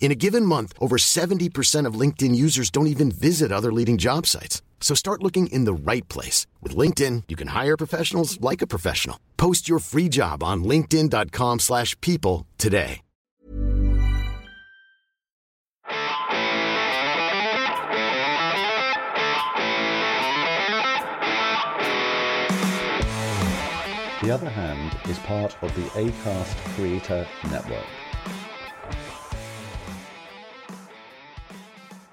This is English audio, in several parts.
In a given month, over 70% of LinkedIn users don't even visit other leading job sites. So start looking in the right place. With LinkedIn, you can hire professionals like a professional. Post your free job on linkedin.com slash people today. The Other Hand is part of the ACAST Creator Network.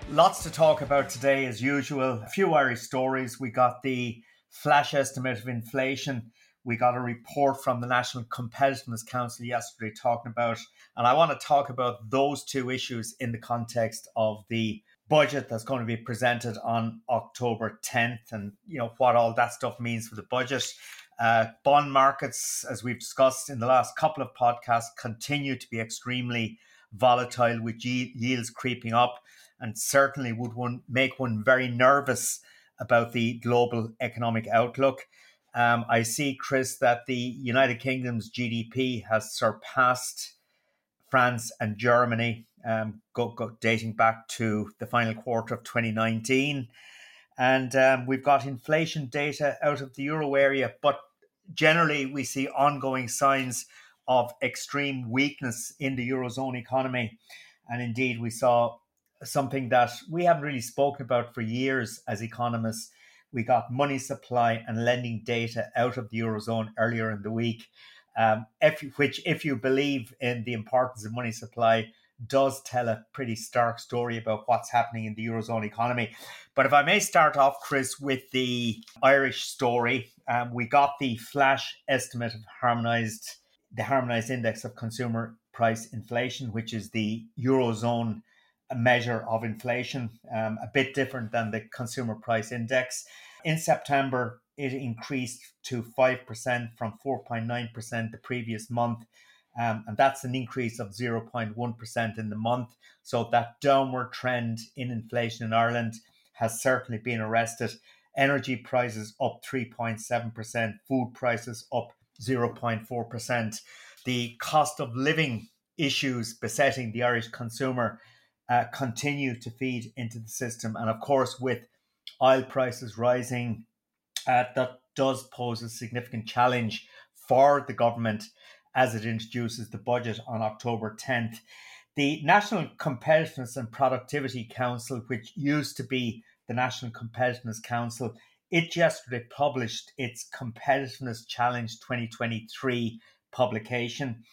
Lots to talk about today, as usual. A few Irish stories. We got the flash estimate of inflation. We got a report from the National Competitiveness Council yesterday talking about, and I want to talk about those two issues in the context of the budget that's going to be presented on October 10th and you know what all that stuff means for the budget. Uh, bond markets, as we've discussed in the last couple of podcasts, continue to be extremely volatile with yields creeping up and certainly would one make one very nervous about the global economic outlook. Um, I see, Chris, that the United Kingdom's GDP has surpassed France and Germany, um, go, go, dating back to the final quarter of 2019. And um, we've got inflation data out of the euro area, but generally we see ongoing signs of extreme weakness in the eurozone economy. And indeed, we saw something that we haven't really spoken about for years as economists. We got money supply and lending data out of the eurozone earlier in the week, um, if, which, if you believe in the importance of money supply, does tell a pretty stark story about what's happening in the eurozone economy. But if I may start off, Chris, with the Irish story, um, we got the flash estimate of harmonized the harmonized index of consumer price inflation, which is the eurozone a measure of inflation, um, a bit different than the consumer price index. In September, it increased to 5% from 4.9% the previous month. Um, and that's an increase of 0.1% in the month. So that downward trend in inflation in Ireland has certainly been arrested. Energy prices up 3.7%, food prices up 0.4%. The cost of living issues besetting the Irish consumer uh, continue to feed into the system. And of course, with oil prices rising, uh, that does pose a significant challenge for the government as it introduces the budget on October 10th. The National Competitiveness and Productivity Council, which used to be the National Competitiveness Council, it yesterday published its Competitiveness Challenge 2023 publication.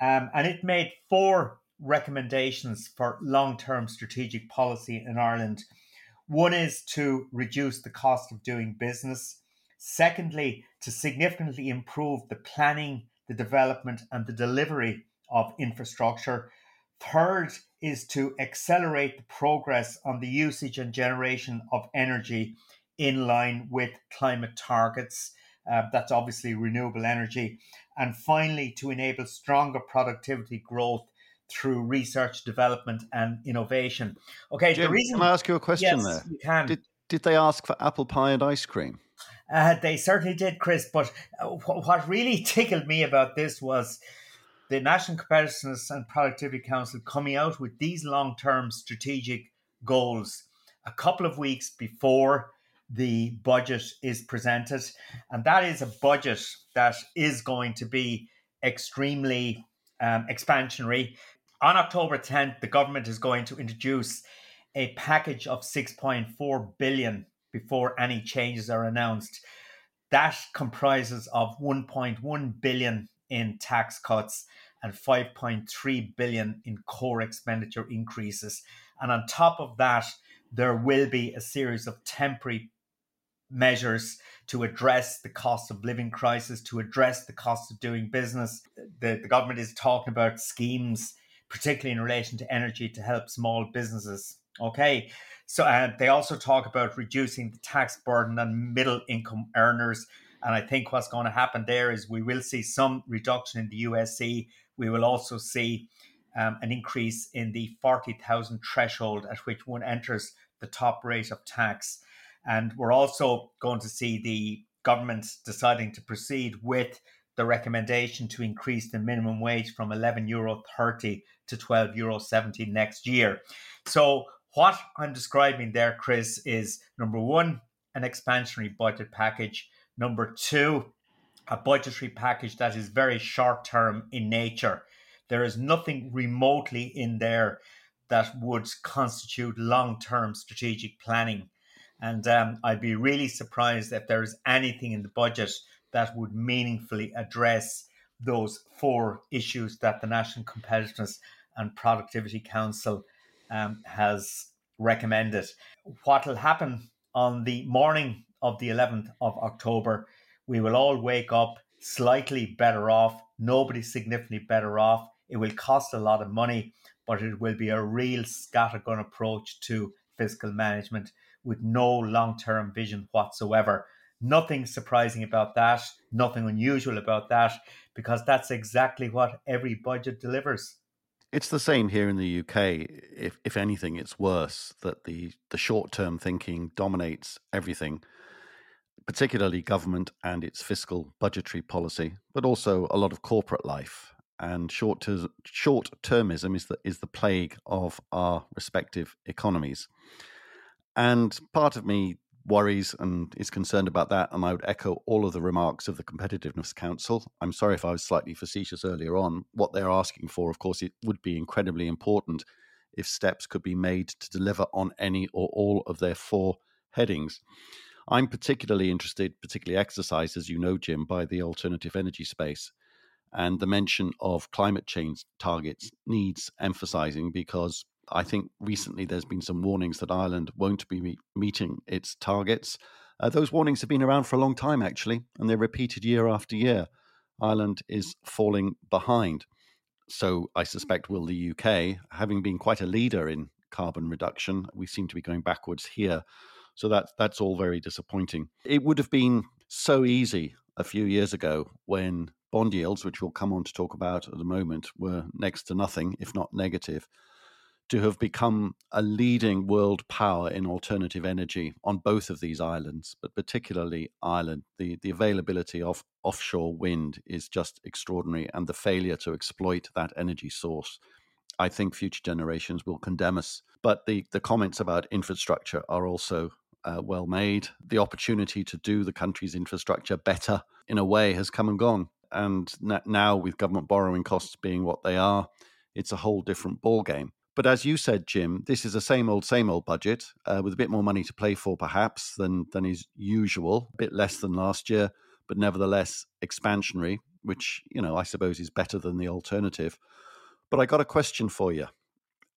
Um, and it made four recommendations for long term strategic policy in Ireland. One is to reduce the cost of doing business. Secondly, to significantly improve the planning, the development, and the delivery of infrastructure. Third is to accelerate the progress on the usage and generation of energy in line with climate targets. Uh, that's obviously renewable energy. And finally, to enable stronger productivity growth through research, development, and innovation. Okay, Jim, the reason. Can I ask you a question yes, there? You can. Did, did they ask for apple pie and ice cream? Uh, they certainly did, Chris. But uh, what really tickled me about this was the National Competitiveness and Productivity Council coming out with these long term strategic goals a couple of weeks before the budget is presented. And that is a budget that is going to be extremely um, expansionary. On October 10th, the government is going to introduce a package of 6.4 billion before any changes are announced. That comprises of 1.1 billion in tax cuts and 5.3 billion in core expenditure increases. And on top of that, there will be a series of temporary measures to address the cost of living crisis, to address the cost of doing business. The, the government is talking about schemes, particularly in relation to energy, to help small businesses. Okay, so uh, they also talk about reducing the tax burden on middle income earners. And I think what's going to happen there is we will see some reduction in the USC. We will also see um, an increase in the 40,000 threshold at which one enters the top rate of tax. And we're also going to see the government deciding to proceed with the recommendation to increase the minimum wage from 11 euro 30 to 12 euro 70 next year. So what I'm describing there, Chris, is number one, an expansionary budget package. Number two, a budgetary package that is very short term in nature. There is nothing remotely in there that would constitute long term strategic planning. And um, I'd be really surprised if there is anything in the budget that would meaningfully address those four issues that the National Competitiveness and Productivity Council um, has recommended. What will happen on the morning of the 11th of October, we will all wake up slightly better off, nobody significantly better off. It will cost a lot of money, but it will be a real scattergun approach to fiscal management with no long term vision whatsoever. Nothing surprising about that, nothing unusual about that, because that's exactly what every budget delivers. It's the same here in the UK. If, if anything, it's worse that the, the short term thinking dominates everything, particularly government and its fiscal budgetary policy, but also a lot of corporate life and short termism is the is the plague of our respective economies. And part of me worries and is concerned about that. And I would echo all of the remarks of the Competitiveness Council. I'm sorry if I was slightly facetious earlier on. What they're asking for, of course, it would be incredibly important if steps could be made to deliver on any or all of their four headings. I'm particularly interested, particularly exercised, as you know, Jim, by the alternative energy space. And the mention of climate change targets needs emphasizing because I think recently there's been some warnings that Ireland won't be meet, meeting its targets. Uh, those warnings have been around for a long time, actually, and they're repeated year after year. Ireland is falling behind. So I suspect will the UK, having been quite a leader in carbon reduction, we seem to be going backwards here. So that's that's all very disappointing. It would have been so easy a few years ago when bond yields, which we'll come on to talk about at the moment, were next to nothing, if not negative, to have become a leading world power in alternative energy on both of these islands, but particularly Ireland. The, the availability of offshore wind is just extraordinary, and the failure to exploit that energy source. I think future generations will condemn us. But the, the comments about infrastructure are also uh, well made. The opportunity to do the country's infrastructure better, in a way, has come and gone and now with government borrowing costs being what they are, it's a whole different ballgame. But as you said, Jim, this is a same old, same old budget uh, with a bit more money to play for, perhaps than than is usual. A bit less than last year, but nevertheless expansionary, which you know I suppose is better than the alternative. But I got a question for you,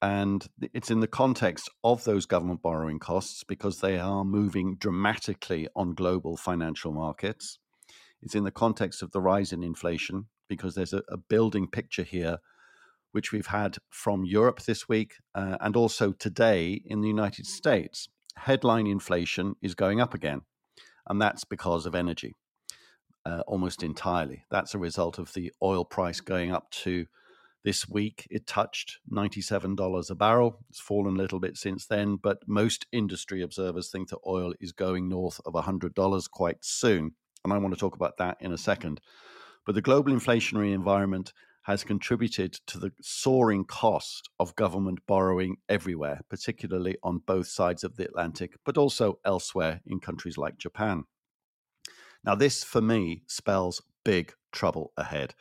and it's in the context of those government borrowing costs because they are moving dramatically on global financial markets. It's in the context of the rise in inflation because there's a, a building picture here, which we've had from Europe this week uh, and also today in the United States. Headline inflation is going up again, and that's because of energy. Uh, almost entirely. That's a result of the oil price going up to this week. It touched $97 a barrel. It's fallen a little bit since then, but most industry observers think that oil is going north of $100 quite soon and I want to talk about that in a second. But the global inflationary environment has contributed to the soaring cost of government borrowing everywhere, particularly on both sides of the Atlantic, but also elsewhere in countries like Japan. Now, this for me spells big trouble ahead.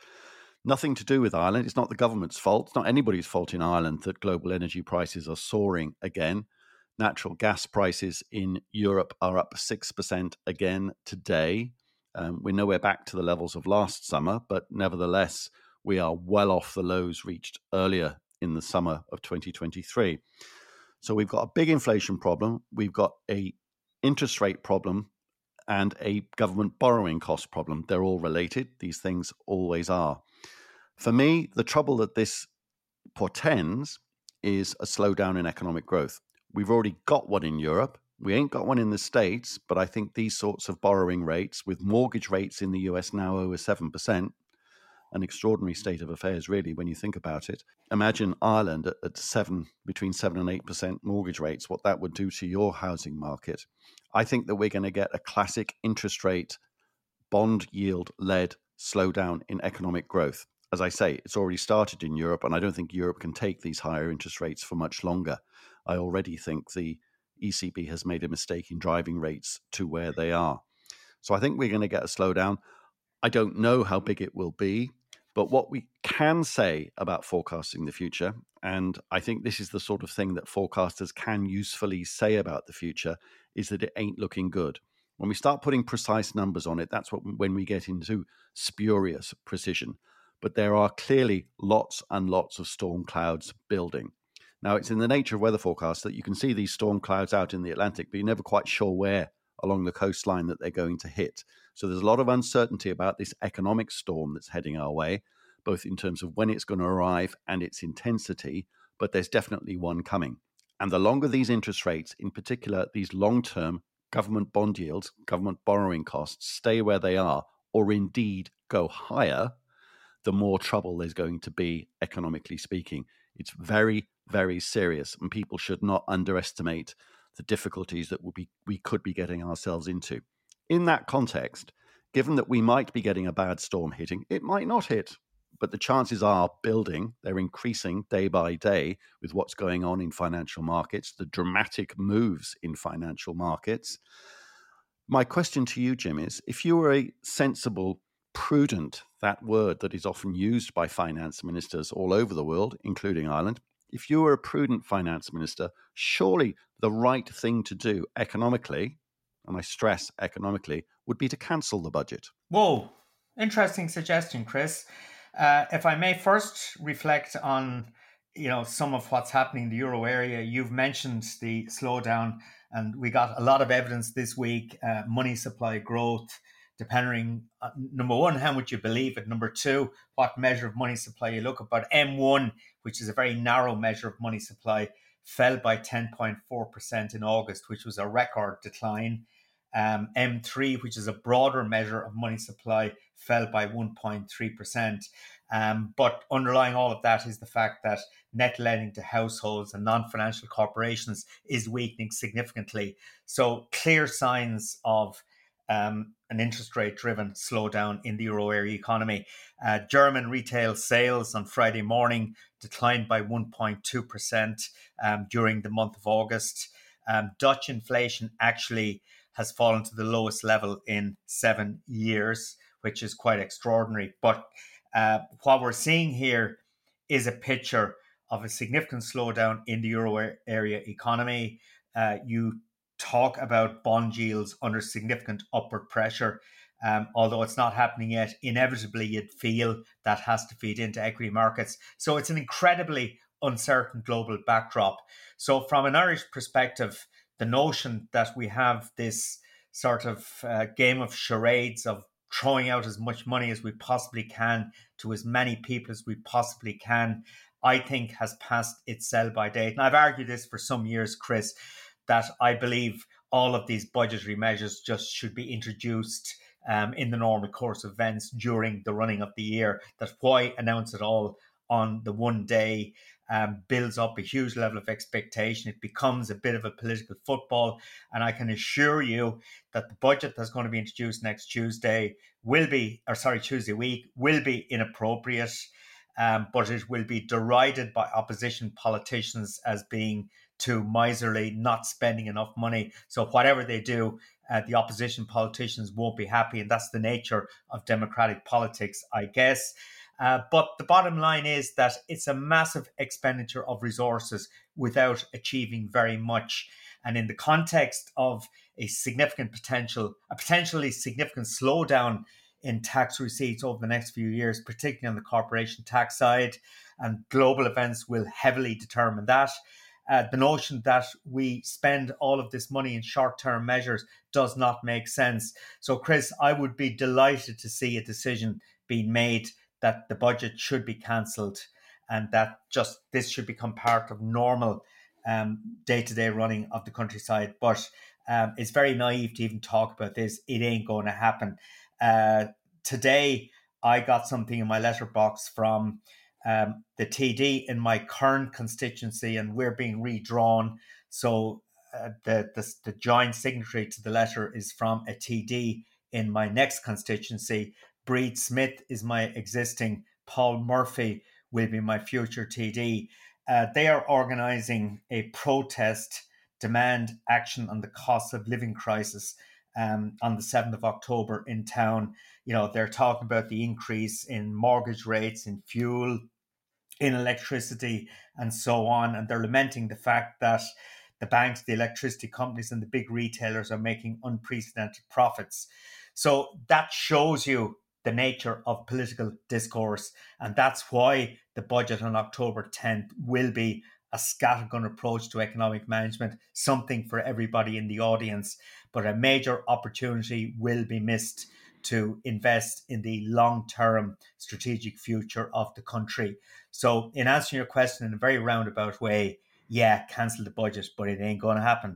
Nothing to do with Ireland. It's not the government's fault. It's not anybody's fault in Ireland that global energy prices are soaring again. Natural gas prices in Europe are up 6% again today. Um, we're nowhere back to the levels of last summer, but nevertheless, we are well off the lows reached earlier in the summer of 2023. So we've got a big inflation problem, we've got a interest rate problem and a government borrowing cost problem. They're all related. These things always are. For me, the trouble that this portends is a slowdown in economic growth. We've already got one in Europe. We ain't got one in the States, but I think these sorts of borrowing rates, with mortgage rates in the US now over 7%, an extraordinary state of affairs, really, when you think about it. Imagine Ireland at, at seven, between seven and eight percent mortgage rates, what that would do to your housing market. I think that we're going to get a classic interest rate, bond yield led slowdown in economic growth. As I say, it's already started in Europe, and I don't think Europe can take these higher interest rates for much longer. I already think the ECB has made a mistake in driving rates to where they are. So I think we're going to get a slowdown. I don't know how big it will be, but what we can say about forecasting the future, and I think this is the sort of thing that forecasters can usefully say about the future, is that it ain't looking good. When we start putting precise numbers on it, that's what, when we get into spurious precision. But there are clearly lots and lots of storm clouds building. Now, it's in the nature of weather forecasts that you can see these storm clouds out in the Atlantic, but you're never quite sure where along the coastline that they're going to hit. So there's a lot of uncertainty about this economic storm that's heading our way, both in terms of when it's going to arrive and its intensity, but there's definitely one coming. And the longer these interest rates, in particular these long term government bond yields, government borrowing costs, stay where they are, or indeed go higher, the more trouble there's going to be, economically speaking. It's very, very serious, and people should not underestimate the difficulties that we could be getting ourselves into. In that context, given that we might be getting a bad storm hitting, it might not hit, but the chances are building, they're increasing day by day with what's going on in financial markets, the dramatic moves in financial markets. My question to you, Jim, is if you were a sensible, prudent, that word that is often used by finance ministers all over the world, including Ireland, if you were a prudent finance minister, surely the right thing to do economically, and I stress economically, would be to cancel the budget. Whoa, interesting suggestion, Chris. Uh, if I may first reflect on you know some of what's happening in the euro area, you've mentioned the slowdown, and we got a lot of evidence this week. Uh, money supply growth, depending uh, number one how much you believe it number two what measure of money supply you look at but m1 which is a very narrow measure of money supply fell by 10.4% in august which was a record decline um, m3 which is a broader measure of money supply fell by 1.3% um, but underlying all of that is the fact that net lending to households and non-financial corporations is weakening significantly so clear signs of um, an interest rate driven slowdown in the euro area economy. Uh, German retail sales on Friday morning declined by 1.2% um, during the month of August. Um, Dutch inflation actually has fallen to the lowest level in seven years, which is quite extraordinary. But uh, what we're seeing here is a picture of a significant slowdown in the euro area economy. Uh, you talk about bond yields under significant upward pressure. Um, although it's not happening yet, inevitably you'd feel that has to feed into equity markets. So it's an incredibly uncertain global backdrop. So, from an Irish perspective, the notion that we have this sort of uh, game of charades of throwing out as much money as we possibly can to as many people as we possibly can, I think has passed its sell by date. And I've argued this for some years, Chris that I believe all of these budgetary measures just should be introduced um, in the normal course of events during the running of the year. That why announce it all on the one day um, builds up a huge level of expectation. It becomes a bit of a political football. And I can assure you that the budget that's going to be introduced next Tuesday will be, or sorry, Tuesday week, will be inappropriate. um, but it will be derided by opposition politicians as being too miserly, not spending enough money. So whatever they do, uh, the opposition politicians won't be happy, and that's the nature of democratic politics, I guess. Uh, but the bottom line is that it's a massive expenditure of resources without achieving very much. And in the context of a significant potential, a potentially significant slowdown in tax receipts over the next few years, particularly on the corporation tax side. And global events will heavily determine that. Uh, the notion that we spend all of this money in short term measures does not make sense. So, Chris, I would be delighted to see a decision being made that the budget should be cancelled and that just this should become part of normal day to day running of the countryside. But um, it's very naive to even talk about this. It ain't going to happen. Uh, today, I got something in my letterbox from um, the TD in my current constituency, and we're being redrawn. So uh, the, the the joint signatory to the letter is from a TD in my next constituency. Bríd Smith is my existing. Paul Murphy will be my future TD. Uh, they are organising a protest demand action on the cost of living crisis um, on the 7th of October in town. You know, they're talking about the increase in mortgage rates, in fuel, in electricity, and so on. And they're lamenting the fact that the banks, the electricity companies, and the big retailers are making unprecedented profits. So that shows you the nature of political discourse. And that's why the budget on October 10th will be a scattergun approach to economic management, something for everybody in the audience. But a major opportunity will be missed to invest in the long term strategic future of the country. So, in answering your question in a very roundabout way, yeah, cancel the budget, but it ain't going to happen.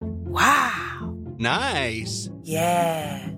Wow. Nice. Yeah.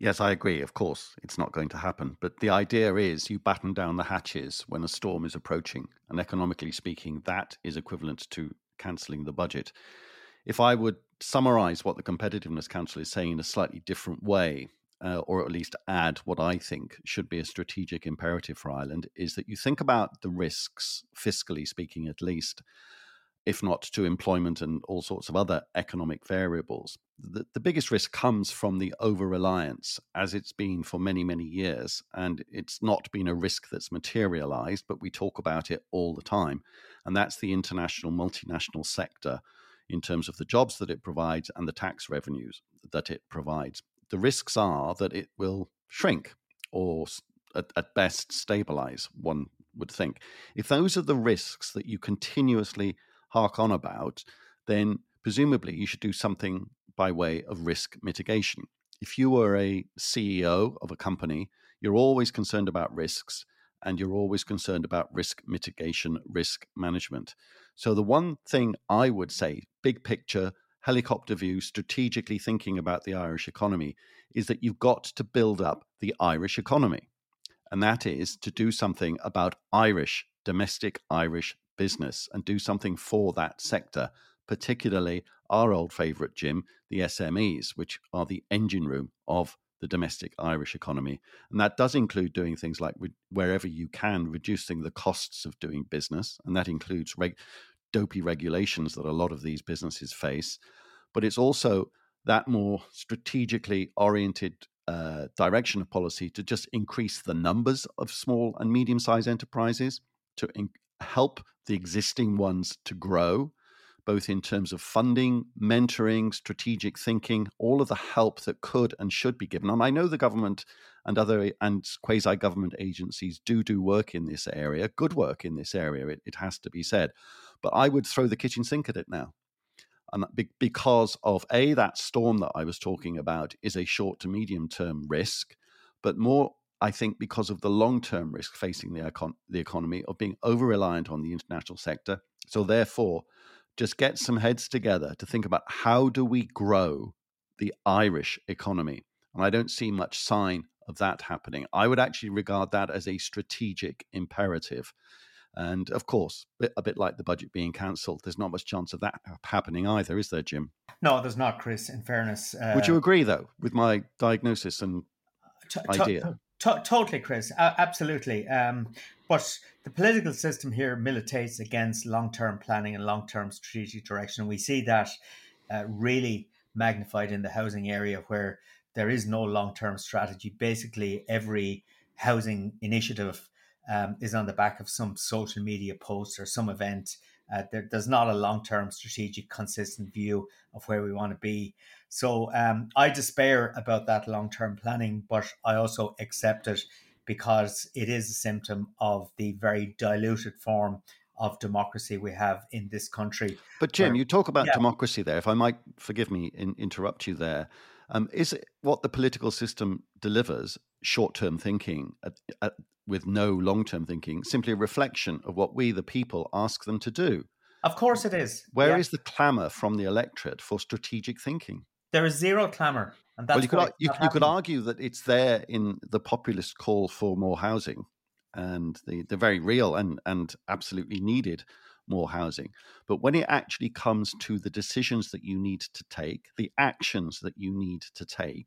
Yes, I agree. Of course, it's not going to happen. But the idea is you batten down the hatches when a storm is approaching. And economically speaking, that is equivalent to cancelling the budget. If I would summarize what the Competitiveness Council is saying in a slightly different way, uh, or at least add what I think should be a strategic imperative for Ireland, is that you think about the risks, fiscally speaking at least, if not to employment and all sorts of other economic variables. The, the biggest risk comes from the over reliance, as it's been for many, many years. And it's not been a risk that's materialized, but we talk about it all the time. And that's the international, multinational sector in terms of the jobs that it provides and the tax revenues that it provides. The risks are that it will shrink or at, at best stabilize, one would think. If those are the risks that you continuously hark on about, then presumably you should do something by way of risk mitigation. If you are a CEO of a company, you're always concerned about risks and you're always concerned about risk mitigation, risk management. So, the one thing I would say, big picture, helicopter view, strategically thinking about the Irish economy, is that you've got to build up the Irish economy. And that is to do something about Irish, domestic Irish business and do something for that sector, particularly our old favourite, Jim, the SMEs, which are the engine room of the domestic Irish economy. And that does include doing things like re- wherever you can, reducing the costs of doing business. And that includes reg- dopey regulations that a lot of these businesses face. But it's also that more strategically oriented uh, direction of policy to just increase the numbers of small and medium sized enterprises, to in- help the existing ones to grow, both in terms of funding, mentoring, strategic thinking, all of the help that could and should be given. And I know the government and other and quasi government agencies do do work in this area, good work in this area, it, it has to be said. But I would throw the kitchen sink at it now and because of a that storm that I was talking about is a short to medium term risk, but more I think because of the long term risk facing the econ- the economy of being over reliant on the international sector. So therefore, just get some heads together to think about how do we grow the Irish economy, and I don't see much sign of that happening. I would actually regard that as a strategic imperative. And of course, a bit like the budget being cancelled, there's not much chance of that happening either, is there, Jim? No, there's not, Chris, in fairness. Uh, Would you agree, though, with my diagnosis and t- idea? T- totally, Chris. Uh, absolutely. Um, but the political system here militates against long term planning and long term strategic direction. We see that uh, really magnified in the housing area where there is no long term strategy. Basically, every housing initiative um, is on the back of some social media post or some event. Uh, there, there's not a long term strategic, consistent view of where we want to be. So um, I despair about that long term planning, but I also accept it because it is a symptom of the very diluted form of democracy we have in this country. But Jim, where, you talk about yeah. democracy there. If I might forgive me, in, interrupt you there. Um, is it what the political system delivers, short term thinking at, at, with no long term thinking, simply a reflection of what we, the people, ask them to do? Of course it is. Where yeah. is the clamour from the electorate for strategic thinking? There is zero clamour. And that's well, you could, you, you could argue that it's there in the populist call for more housing and the, the very real and, and absolutely needed more housing. But when it actually comes to the decisions that you need to take, the actions that you need to take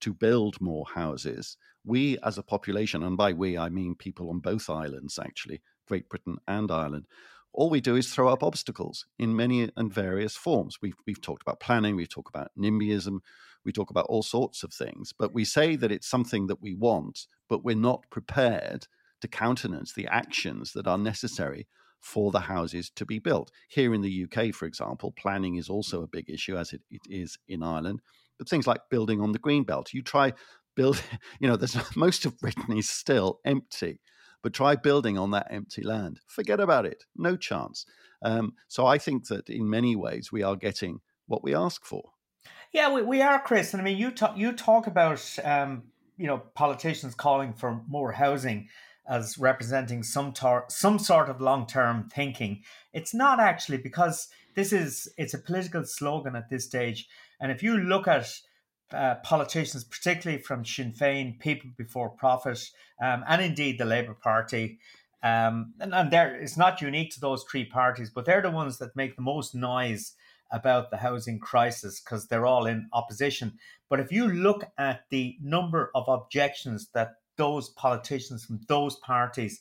to build more houses, we as a population, and by we I mean people on both islands actually, Great Britain and Ireland, all we do is throw up obstacles in many and various forms. We've, we've talked about planning, we've talked about NIMBYism, we talk about all sorts of things, but we say that it's something that we want, but we're not prepared to countenance the actions that are necessary for the houses to be built. Here in the UK, for example, planning is also a big issue, as it, it is in Ireland. But things like building on the green belt, you try build, you know, there's most of Britain is still empty, but try building on that empty land. Forget about it, no chance. Um, so I think that in many ways we are getting what we ask for. Yeah, we, we are, Chris. And I mean, you talk you talk about um, you know politicians calling for more housing as representing some tar- some sort of long term thinking. It's not actually because this is it's a political slogan at this stage. And if you look at uh, politicians, particularly from Sinn Féin, People Before Profit, um, and indeed the Labour Party, um, and, and it's not unique to those three parties, but they're the ones that make the most noise about the housing crisis because they're all in opposition. But if you look at the number of objections that those politicians from those parties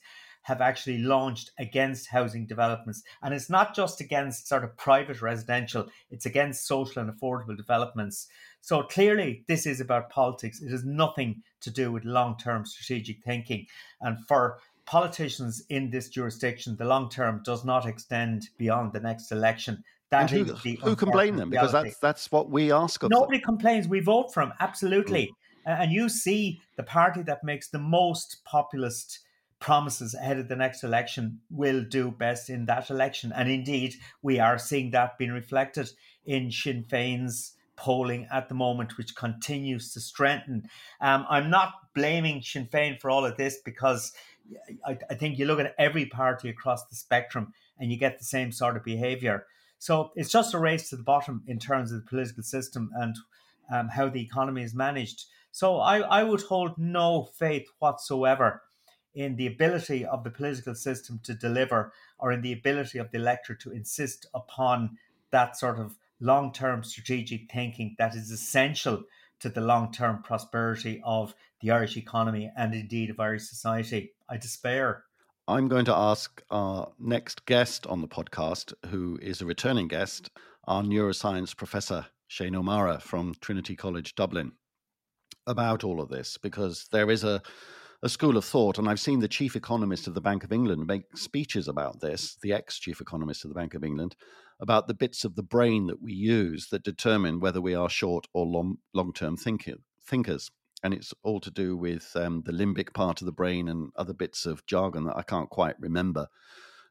have actually launched against housing developments. And it's not just against sort of private residential, it's against social and affordable developments. So clearly, this is about politics. It has nothing to do with long term strategic thinking. And for politicians in this jurisdiction, the long term does not extend beyond the next election. That who, the who can blame them? Because that's that's what we ask of Nobody them. complains. We vote for them, absolutely. Mm. And you see the party that makes the most populist promises ahead of the next election will do best in that election. And indeed, we are seeing that being reflected in Sinn Féin's polling at the moment, which continues to strengthen. Um, I'm not blaming Sinn Féin for all of this because I, I, think you look at every party across the spectrum and you get the same sort of behaviour. So it's just a race to the bottom in terms of the political system and um, how the economy is managed. So I, I would hold no faith whatsoever in the ability of the political system to deliver or in the ability of the electorate to insist upon that sort of long term strategic thinking that is essential to the long term prosperity of the Irish economy and indeed of Irish society. I despair. I'm going to ask our next guest on the podcast, who is a returning guest, our neuroscience professor, Shane O'Mara from Trinity College Dublin. about all of this because there is a a school of thought, and I've seen the chief economist of the Bank of England make speeches about this, the ex chief economist of the Bank of England, about the bits of the brain that we use that determine whether we are short or long term thinkers. And it's all to do with um, the limbic part of the brain and other bits of jargon that I can't quite remember.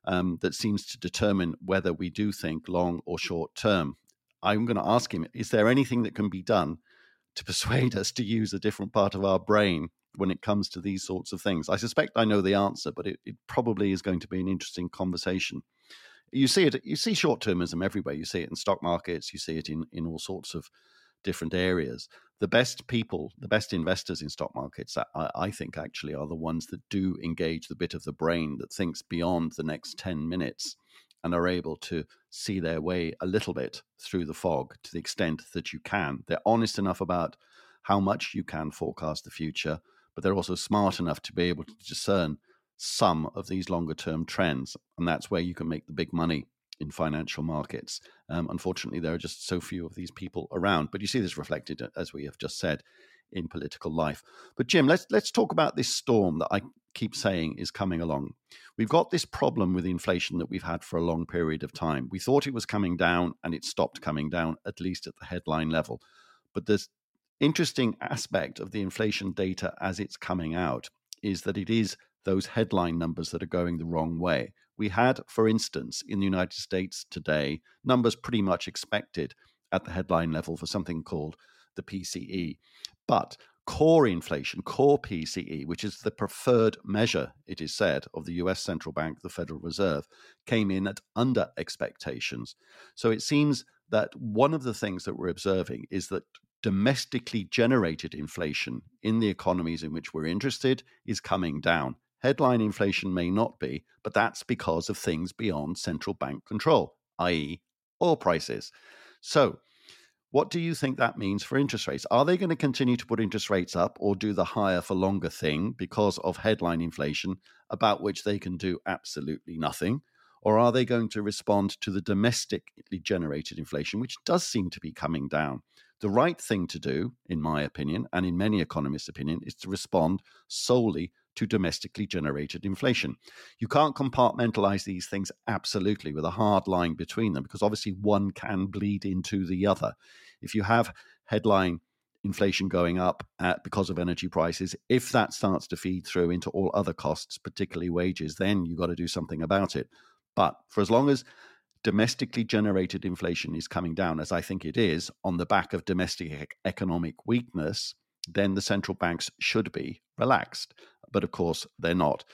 Um, that seems to determine whether we do think long or short term. I'm going to ask him: Is there anything that can be done to persuade us to use a different part of our brain when it comes to these sorts of things? I suspect I know the answer, but it, it probably is going to be an interesting conversation. You see it. You see short termism everywhere. You see it in stock markets. You see it in in all sorts of different areas. The best people, the best investors in stock markets, I, I, think actually are the ones that do engage the bit of the brain that thinks beyond the next 10 minutes and are able to see their way a little bit through the fog to the extent that you can. They're honest enough about how much you can forecast the future, but they're also smart enough to be able to discern some of these longer term trends. And that's where you can make the big money in financial markets. Um, unfortunately, there are just so few of these people around. But you see this reflected, uh, as we have just said, in political life. But Jim, let's let's talk about this storm that I keep saying is coming along. We've got this problem with inflation that we've had for a long period of time. We thought it was coming down and it stopped coming down, at least at the headline level. But this interesting aspect of the inflation data as it's coming out is that it is those headline numbers that are going the wrong way. We had, for instance, in the United States today, numbers pretty much expected at the headline level for something called the PCE. But core inflation, core PCE, which is the preferred measure, it is said, of the US central bank, the Federal Reserve, came in at under expectations. So it seems that one of the things that we're observing is that domestically generated inflation in the economies in which we're interested is coming down. Headline inflation may not be, but that's because of things beyond central bank control, i.e., oil prices. So, what do you think that means for interest rates? Are they going to continue to put interest rates up or do the higher for longer thing because of headline inflation about which they can do absolutely nothing? Or are they going to respond to the domestically generated inflation, which does seem to be coming down? The right thing to do, in my opinion, and in many economists' opinion, is to respond solely to domestically generated inflation. You can't compartmentalize these things absolutely with a hard line between them because obviously one can bleed into the other. If you have headline inflation going up at, because of energy prices, if that starts to feed through into all other costs, particularly wages, then you've got to do something about it. But for as long as domestically generated inflation is coming down, as I think it is, on the back of domestic economic weakness, then the central banks should be relaxed but of course they're not.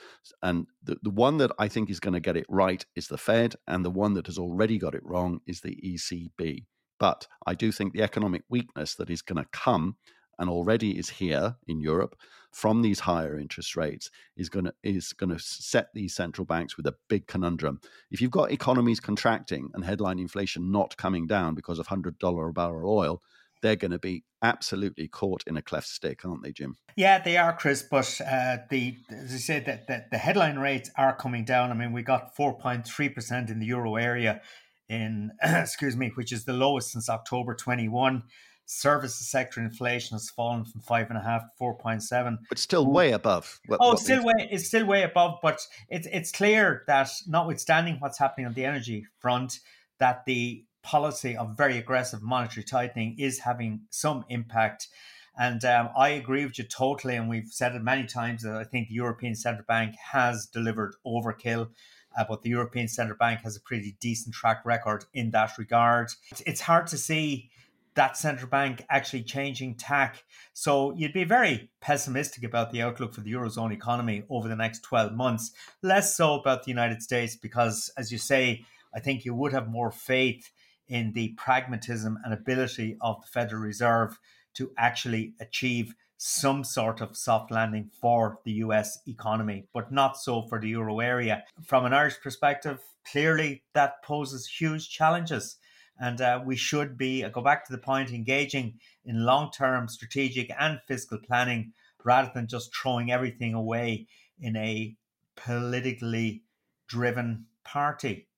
And the, the one that I think is going to get it right is the Fed, and the one that has already got it wrong is the ECB. But I do think the economic weakness that is going to come and already is here in Europe from these higher interest rates is going to is going to set these central banks with a big conundrum. If you've got economies contracting and headline inflation not coming down because of hundred dollar a barrel oil, they're going to be absolutely caught in a cleft stick, aren't they, Jim? Yeah, they are, Chris. But uh, the as I said, that the, the headline rates are coming down. I mean, we got four point three percent in the euro area, in excuse me, which is the lowest since October twenty one. Services sector inflation has fallen from five and a half to four point seven, but still way above. What, oh, what still way it's still way above. But it's it's clear that notwithstanding what's happening on the energy front, that the policy of very aggressive monetary tightening is having some impact. And um, I agree with you totally. And we've said it many times that I think the European Central Bank has delivered overkill. Uh, but the European Central Bank has a pretty decent track record in that regard. It's, it's hard to see that central bank actually changing tack. So you'd be very pessimistic about the outlook for the Eurozone economy over the next 12 months, less so about the United States, because as you say, I think you would have more faith in the pragmatism and ability of the Federal Reserve to actually achieve some sort of soft landing for the US economy, but not so for the euro area. From an Irish perspective, clearly that poses huge challenges. And uh, we should be, I go back to the point, engaging in long term strategic and fiscal planning rather than just throwing everything away in a politically driven party.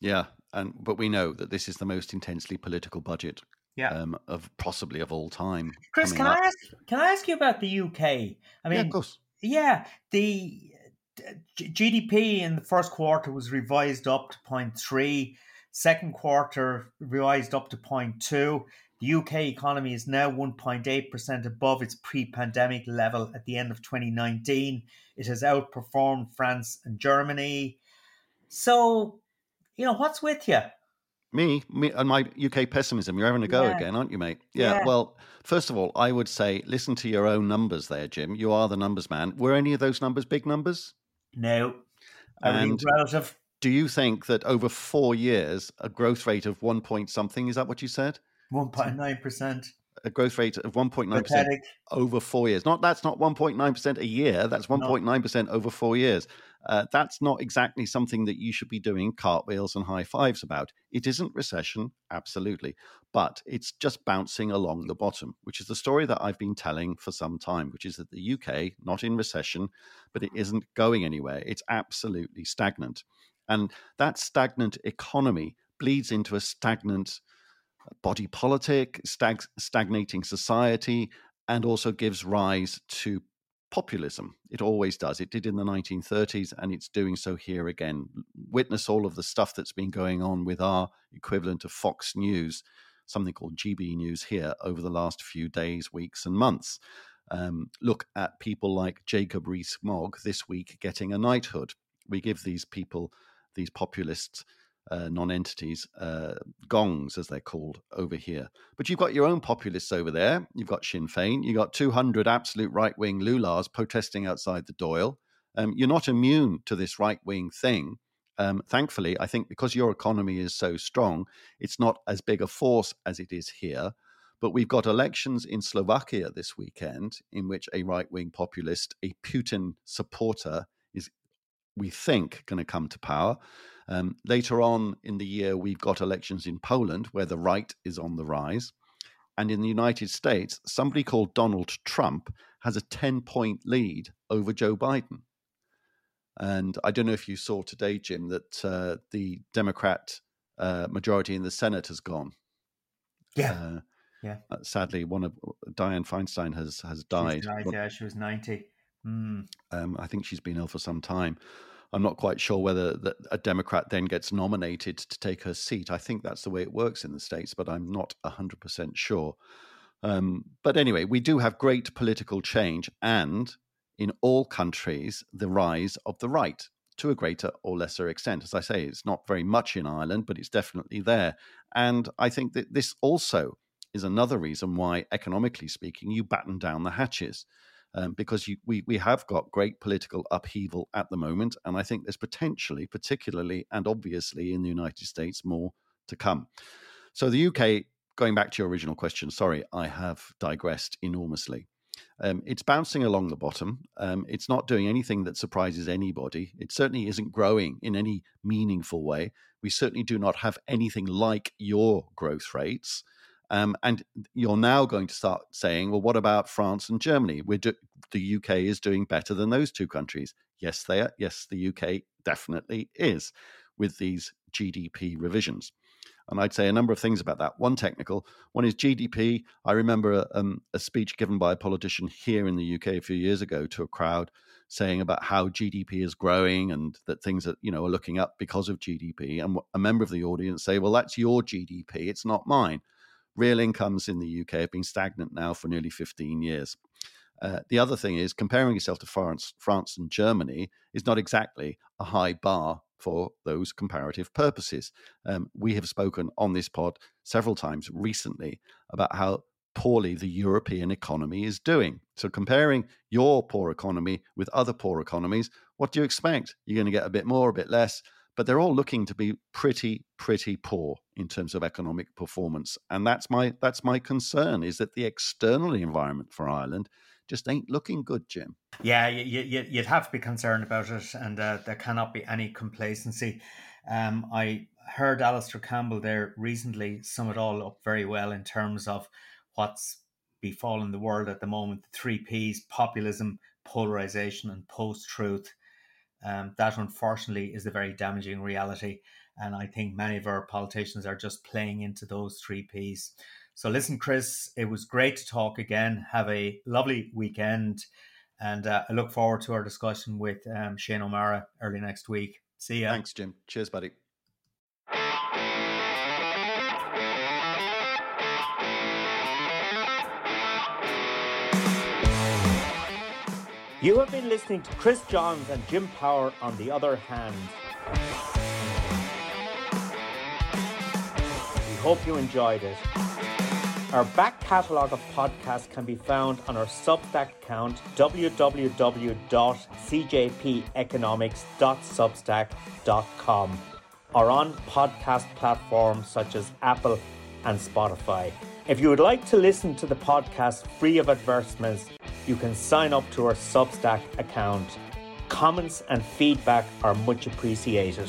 Yeah, and but we know that this is the most intensely political budget yeah. um, of possibly of all time. Chris, can up. I ask? Can I ask you about the UK? I mean, yeah, of course. Yeah, the GDP in the first quarter was revised up to 0.3, second quarter revised up to 0.2. The UK economy is now 1.8% above its pre pandemic level at the end of 2019. It has outperformed France and Germany. So, you know, what's with you? Me, me, and my UK pessimism. You're having a go Yeah. again, aren't you, mate? Yeah, Yeah. Well, first of all, I would say listen to your own numbers there, Jim. You are the numbers man. Were any of those numbers big numbers? No. And- relative. Do you think that over four years, a growth rate of one point something is that what you said? 1.9%. A growth rate of one point nine percent Pathetic. over four years. Not that's not one point nine percent a year. That's one point nine percent over four years. Uh, that's not exactly something that you should be doing cartwheels and high fives about. It isn't recession, absolutely, but it's just bouncing along the bottom, which is the story that I've been telling for some time. Which is that the UK not in recession, but it isn't going anywhere. It's absolutely stagnant, and that stagnant economy bleeds into a stagnant body politic, stag- stagnating society, and also gives rise to populism. It always does. It did in the 1930s, and it's doing so here again. Witness all of the stuff that's been going on with our equivalent of Fox News, something called GB News here, over the last few days, weeks, and months. Um, look at people like Jacob Rees Mogg this week getting a knighthood. We give these people, these populists, uh, non-entities, uh, gongs as they're called over here. But you've got your own populists over there. You've got Sinn Féin. You've got 200 absolute right-wing lulars protesting outside the Dáil. Um, you're not immune to this right-wing thing. Um, thankfully, I think because your economy is so strong, it's not as big a force as it is here. But we've got elections in Slovakia this weekend in which a right-wing populist, a Putin supporter, is we think going to come to power. Um, later on in the year, we've got elections in Poland where the right is on the rise. And in the United States, somebody called Donald Trump has a 10 point lead over Joe Biden. And I don't know if you saw today, Jim, that uh, the Democrat uh, majority in the Senate has gone. Yeah. Uh, yeah. uh, sadly, one of Dianne Feinstein has has died. Died, yeah, she was 90. Mm. um, I think she's been ill for some time. I'm not quite sure whether the, a Democrat then gets nominated to take her seat. I think that's the way it works in the States, but I'm not 100% sure. Um, but anyway, we do have great political change and in all countries, the rise of the right to a greater or lesser extent. As I say, it's not very much in Ireland, but it's definitely there. And I think that this also is another reason why, economically speaking, you batten down the hatches um, because you, we, we have got great political upheaval at the moment. And I think there's potentially, particularly and obviously in the United States, more to come. So the UK, going back to your original question, sorry, I have digressed enormously. Um, it's bouncing along the bottom. Um, it's not doing anything that surprises anybody. It certainly isn't growing in any meaningful way. We certainly do not have anything like your growth rates. Um, and you're now going to start saying, well, what about France and Germany? We're do- the UK is doing better than those two countries. Yes, they are. Yes, the UK definitely is with these GDP revisions. And I'd say a number of things about that. One technical, one is GDP. I remember um, a speech given by a politician here in the UK a few years ago to a crowd saying about how GDP is growing and that things are, you know, are looking up because of GDP. And a member of the audience say, well, that's your GDP, it's not mine. Real incomes in the UK have been stagnant now for nearly 15 years. Uh, the other thing is comparing yourself to France, France and Germany is not exactly a high bar for those comparative purposes. Um, we have spoken on this pod several times recently about how poorly the European economy is doing. So, comparing your poor economy with other poor economies, what do you expect? You're going to get a bit more, a bit less, but they're all looking to be pretty, pretty poor in terms of economic performance. And that's my that's my concern is that the external environment for Ireland just ain't looking good, Jim. Yeah, you, you'd have to be concerned about it, and uh, there cannot be any complacency. Um, I heard Alastair Campbell there recently sum it all up very well in terms of what's befallen the world at the moment the three P's populism, polarization, and post truth. Um, that unfortunately is a very damaging reality. And I think many of our politicians are just playing into those three P's. So, listen, Chris, it was great to talk again. Have a lovely weekend. And uh, I look forward to our discussion with um, Shane O'Mara early next week. See ya. Thanks, Jim. Cheers, buddy. You have been listening to Chris Johns and Jim Power on The Other Hand. We hope you enjoyed it. Our back catalogue of podcasts can be found on our Substack account www.cjpeconomics.substack.com or on podcast platforms such as Apple and Spotify. If you would like to listen to the podcast free of advertisements, you can sign up to our Substack account. Comments and feedback are much appreciated.